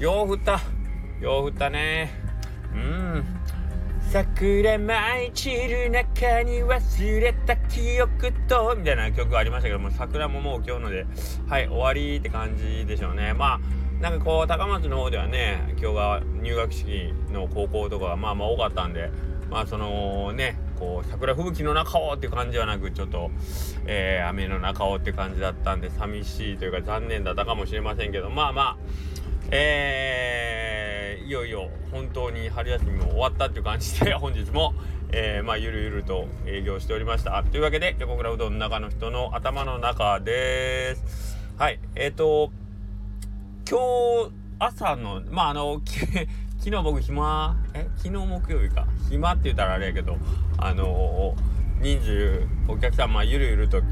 よう降った。よう降ったね。うん。桜舞い散る中に忘れた記憶とみたいな曲ありましたけども桜ももう今日のではい終わりって感じでしょうね。まあなんかこう高松の方ではね今日が入学式の高校とかがまあまあ多かったんでまあそのねこう桜吹雪の中をっていう感じはなくちょっと、えー、雨の中をっていう感じだったんで寂しいというか残念だったかもしれませんけどまあまあえー、いよいよ本当に春休みも終わったっていう感じで 本日も、えー、まあゆるゆると営業しておりました。というわけで横倉うどんの中の人の頭の中です。はいえっ、ー、と今日朝のまああの 昨日僕暇え昨日木曜日か。暇って言ったらあれやけどあのー、人数お客さんまあゆるゆると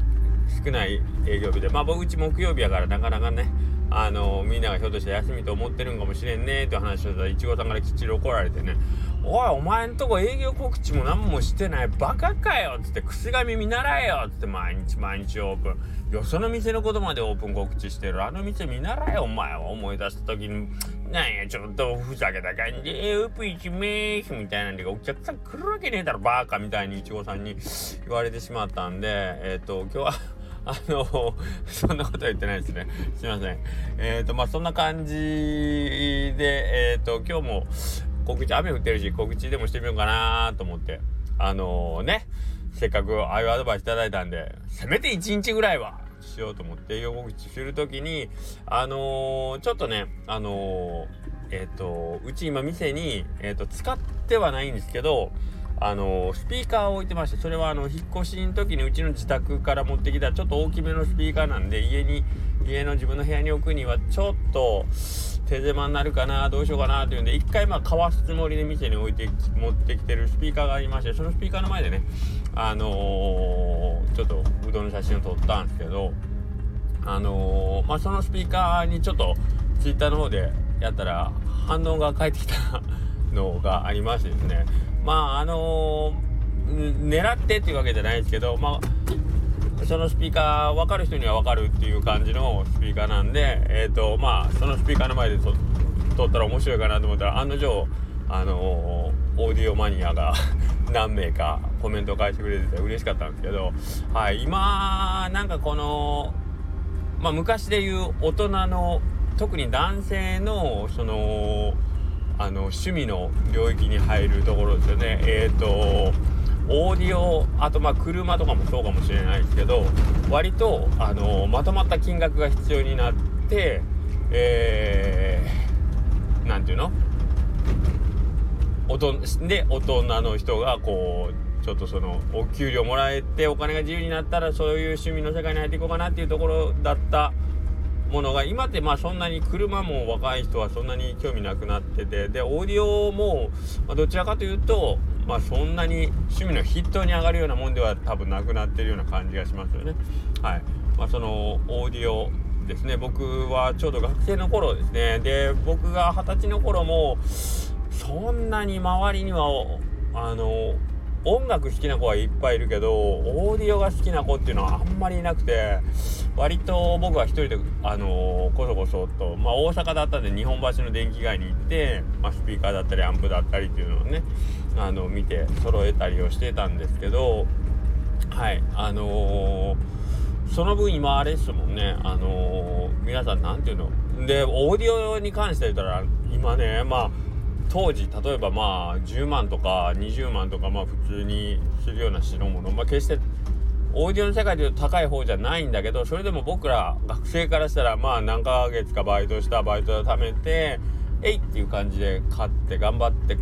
少ない営業日でまあ僕うち木曜日やからなかなかねあの、みんながひょっとして休みと思ってるんかもしれんねって話をしたらいちごさんからきっちり怒られてね「おいお前んとこ営業告知も何もしてない。バカかよ」っつって「くす紙見習えよ」っつって毎日毎日オープン。よその店のことまでオープン告知してる。あの店見習えよお前は。思い出した時になんやちょっとふざけた感じ。でオープン1名みたいなんでお客さん来るわけねえだろバカみたいにいちごさんに言われてしまったんでえっ、ー、と今日はあのそんなことは言ってないですね。すいません。えっ、ー、と、まあ、そんな感じで、えっ、ー、と、今日も告知、雨降ってるし、告知でもしてみようかなと思って、あのー、ね、せっかくああいうアドバイスいただいたんで、せめて1日ぐらいはしようと思って営業告知するときに、あのー、ちょっとね、あのー、えっ、ー、と、うち今店に、えっ、と、使ってはないんですけど、あのスピーカーを置いてましてそれはあの引っ越しの時にうちの自宅から持ってきたちょっと大きめのスピーカーなんで家に家の自分の部屋に置くにはちょっと手狭になるかなどうしようかなというんで一回まあかわすつもりで店に置いて持ってきてるスピーカーがありましてそのスピーカーの前でねあのー、ちょっとうどんの写真を撮ったんですけどあのー、まあそのスピーカーにちょっと twitter の方でやったら反応が返ってきたのがありましてですねまああのー、狙ってっていうわけじゃないですけどまあそのスピーカー分かる人には分かるっていう感じのスピーカーなんでえ、ー、とまあそのスピーカーの前で撮ったら面白いかなと思ったら案の定あのー、オーディオマニアが 何名かコメントを返してくれてて嬉しかったんですけどはい今なんかこのまあ昔で言う大人の特に男性のそのあの趣味の領域に入るところですよね。えっ、ー、とオーディオあとまあ車とかもそうかもしれないですけど割とあのまとまった金額が必要になってえー、て言うの？おとで大人の人がこうちょっとそのお給料もらえてお金が自由になったらそういう趣味の世界に入っていこうかなっていうところだったものが今ってまあそんなに車も若い人はそんなに興味なくなっててでオーディオも、ま、どちらかというとまあそんなに趣味の筆頭に上がるようなもんでは多分なくなってるような感じがしますよね。はい。まあ、そのオーディオですね。僕はちょうど学生の頃ですね。で僕が二十歳の頃もそんなに周りにはあの音楽好きな子はいっぱいいるけどオーディオが好きな子っていうのはあんまりいなくて割と僕は一人であのー、こそこそとまあ大阪だったんで日本橋の電気街に行って、まあ、スピーカーだったりアンプだったりっていうのをねあの見て揃えたりをしてたんですけどはいあのー、その分今あれですもんねあのー、皆さん何ていうの？でオーディオに関して言ったら今ねまあ当時例えばまあ10万とか20万とかまあ普通にするような代物。まあ決してオーディオの世界でいうと高い方じゃないんだけどそれでも僕ら学生からしたらまあ何ヶ月かバイトしたバイトで貯めてえいっていう感じで買って頑張って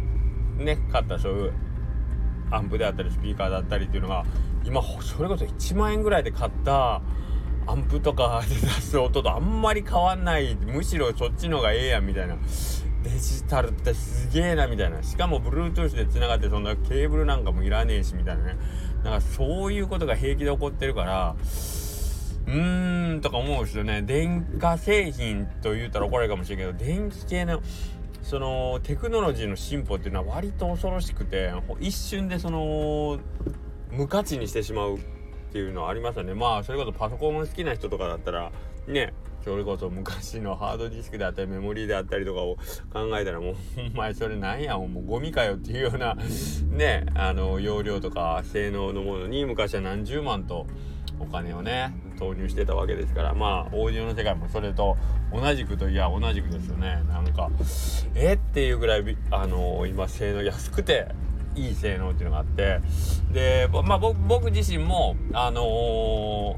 ね買ったそういうアンプであったりスピーカーだったりっていうのが今それこそ1万円ぐらいで買ったアンプとかで出す音とあんまり変わんない。むしろそっちの方がええやんみたいな。デジタルってすげえなみたいな。しかも Bluetooth で繋がってそんなケーブルなんかもいらねえしみたいなね。なんかそういうことが平気で起こってるからうーんとか思うんですよね。電化製品と言ったら怒られるかもしれんけど電気系のそのテクノロジーの進歩っていうのは割と恐ろしくて一瞬でその無価値にしてしまうっていうのはありますよね。まあそれこそパソコン好きな人とかだったらねそれこそ昔のハードディスクであったりメモリーであったりとかを考えたらもうお前それなんや？もうゴミかよっていうようなねあの容量とか性能のものに昔は何十万とお金をね投入してたわけですからまあオーディオの世界もそれと同じくといや同じくですよね。なんかえ？っていうぐらいあの今性能安くていい性能っていうのがあってで、まあ、僕自身も、あのー、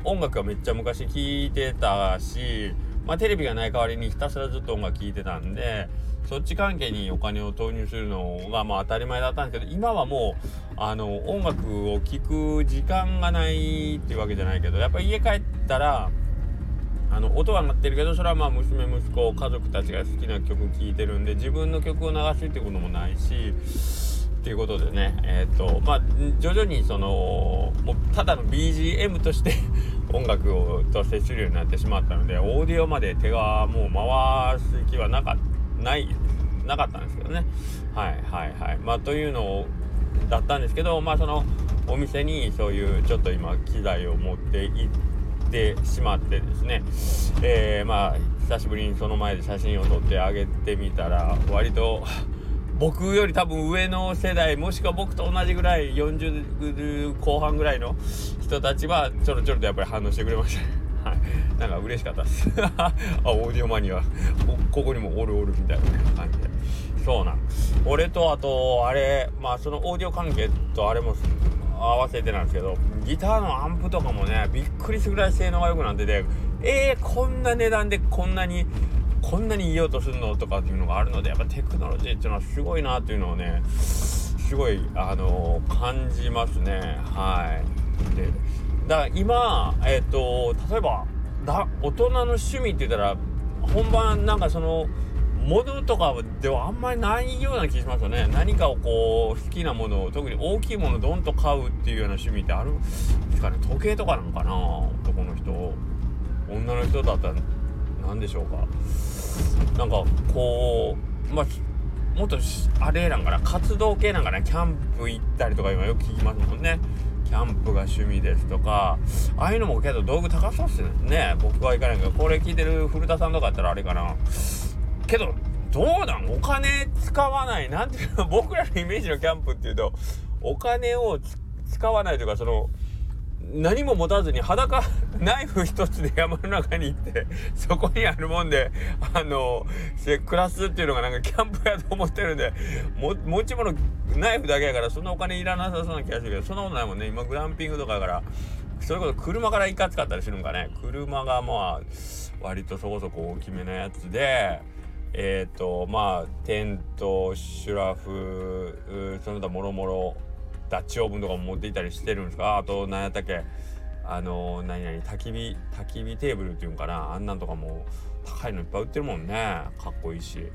音楽はめっちゃ昔聴いてたし、まあ、テレビがない代わりにひたすらずっと音楽聴いてたんでそっち関係にお金を投入するのがまあ当たり前だったんですけど今はもうあの音楽を聴く時間がないっていうわけじゃないけどやっぱり家帰ったらあの音は鳴ってるけどそれはまあ娘息子家族たちが好きな曲聴いてるんで自分の曲を流すってこともないしっていうことでねえっ、ー、とまあ徐々にそのもうただの BGM として 音楽をと接するようになってしまったのでオーディオまで手がもう回す気はなかないなかったんですけどね。はいはいはい。まあというのだったんですけどまあそのお店にそういうちょっと今機材を持って行ってしまってですね。えー、まあ久しぶりにその前で写真を撮ってあげてみたら割と僕より多分上の世代もしくは僕と同じぐらい40後半ぐらいの人たちはちょろちょろとやっぱり反応してくれました。はい。なんか嬉しかったです。あオーディオマニア。ここにもおるおるみたいな感じで。そうなん。俺とあとあれまあそのオーディオ関係とあれも合わせてなんですけどギターのアンプとかもねびっくりするぐらい性能が良くなっててえー、こんな値段でこんなにこんなにいようとするのとかっていうのがあるのでやっぱテクノロジーっていうのはすごいなっていうのをねすごいあの感じますね。はい。でだから今えっ、ー、と例えばだ大人の趣味って言ったら本番なんかそのものとかではあんまりないような気しますよね。何かをこう好きなものを特に大きいものをドンと買うっていうような趣味ってあるんですかね。時計とかなんかな男の人女の人だったら何でしょうか。なんかこうまあもっとあれなんかな活動系なんかなキャンプ行ったりとか今よく聞きますもんね。キャンプが趣味ですとかああいうのもけど道具高そうっすね。僕は行かないけどこれ聞いてる古田さんとかやったらあれかな。けどどうなん？お金使わない。なんていうの？僕らのイメージのキャンプっていうとお金を使わないというかその何も持たずに裸 ナイフ一つで山の中に行って そこにあるもんであの暮らすっていうのがなんかキャンプやと思ってるんでも持ち物ナイフだけやからそんなお金いらなさそうな気がするけどそんなことないもんね。今グランピングとかやからそれこそ車からいかつかったりするんかね。車がまあ割とそこそこ大きめのやつでえっ、ー、とまあテントシュラフその他もろもろダッチオーブンとかも持っていたりしてるんですか？あと何やったっけ？あの何々焚き火焚き火テーブルっていうんかな？あんなんとかも高いのいっぱい売ってるもんね。かっこいいし。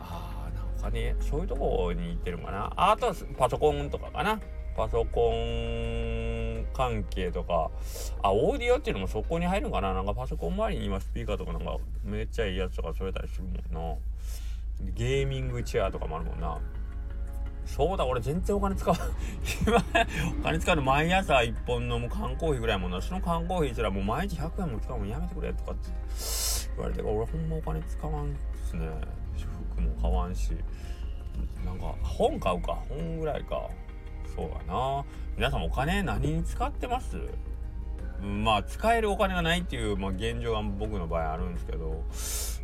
あーなんかねそういうとこに行ってるんかな？あとはパソコンとかかな？パソコン関係とか。あオーディオっていうのもそこに入るんかな？なんかパソコン周りに今スピーカーとかなんかめっちゃいいやつとか添えたりするもんな。ゲーミングチェアとかもあるもんな。そうだ俺全然お金使う 今お金使うの毎朝1本飲む缶コーヒーぐらいもんなその缶コーヒーすらもう毎日100円も使うもんやめてくれとかって。言われて俺ほんまお金使わんっすね。服も買わんし。なんか本買うか本ぐらいか。そうだな。皆さんお金何に使ってます？まあ使えるお金がないっていう、まあ、現状が僕の場合あるんですけど。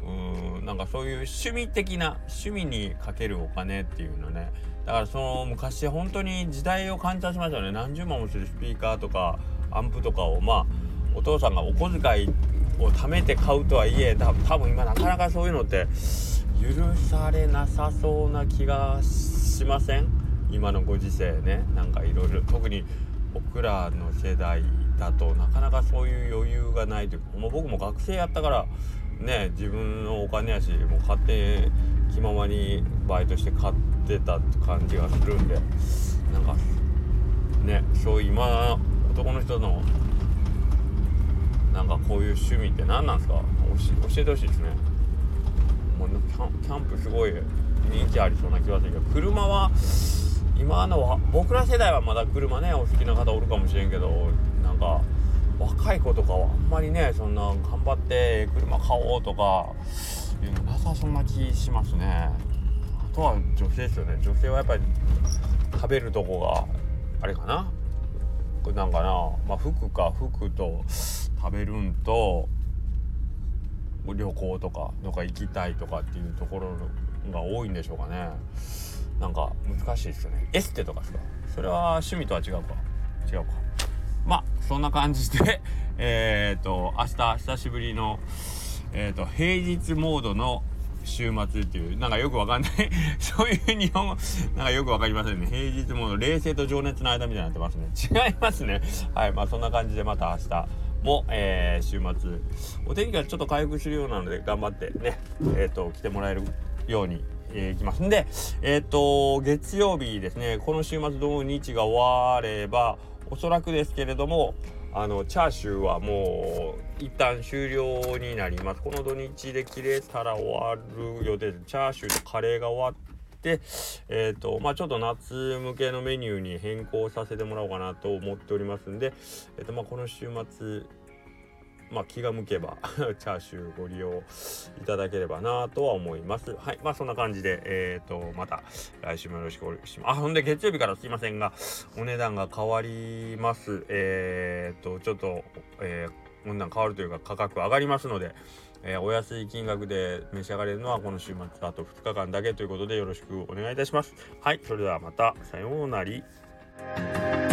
うんなんかそういう趣味的な趣味にかけるお金っていうのね。だからその昔本当に時代を感じさせましたよね。何十万もするスピーカーとかアンプとかをまあお父さんがお小遣いを貯めて買うとはいえ多分今なかなかそういうのって許されなさそうな気がしません？今のご時世ね。なんかいろいろ特に僕らの世代だとなかなかそういう余裕がないというか。もう僕も学生やったからね自分のお金やしもう勝手気ままにバイトして買ってたって感じがするんでなんかねそう今男の人のなんかこういう趣味って何なんですか？教えてほしいですね。もうキャンプすごい人気ありそうな気がするけど車は今の僕ら世代はまだ車ねお好きな方おるかもしれんけどなんか若い子とかはあんまりねそんな頑張って車買おうとかなさそうな気しますね。あとは女性ですよね。女性はやっぱり食べるとこがあれかな。これなんかな。まあ服か服と食べるんと旅行とかどっか行きたいとかっていうところが多いんでしょうかね。なんか難しいですよね。エステとかですか？それは趣味とは違うか？違うか。まあそんな感じで えっと明日久しぶりのえっ、ー、と平日モードの週末っていうなんかよくわかんない。そういう日本なんかよくわかりませんね。平日モード冷静と情熱の間みたいになってますね。違いますね。はいまあそんな感じでまた明日も、えー、週末。お天気がちょっと回復するようなので頑張ってねえっ、ー、と来てもらえるようにえー、きます。んでえっ、ー、と月曜日ですね。この週末土日が終わればおそらくですけれどもあのチャーシューはもう一旦終了になりますこの土日で切れたら終わる予定でチャーシューとカレーが終わってえっ、ー、とまあちょっと夏向けのメニューに変更させてもらおうかなと思っておりますんでえっ、ー、とまあこの週末まあ、気が向けば チャーシューご利用いただければなとは思います。はい。まあ、そんな感じで、えっ、ー、と、また来週もよろしくお願いします。あ、ほんで月曜日からすいませんが、お値段が変わります。えっ、ー、と、ちょっと、えー、温暖変わるというか価格上がりますので、えー、お安い金額で召し上がれるのはこの週末あと2日間だけということでよろしくお願いいたします。はい。それではまた、さようなら。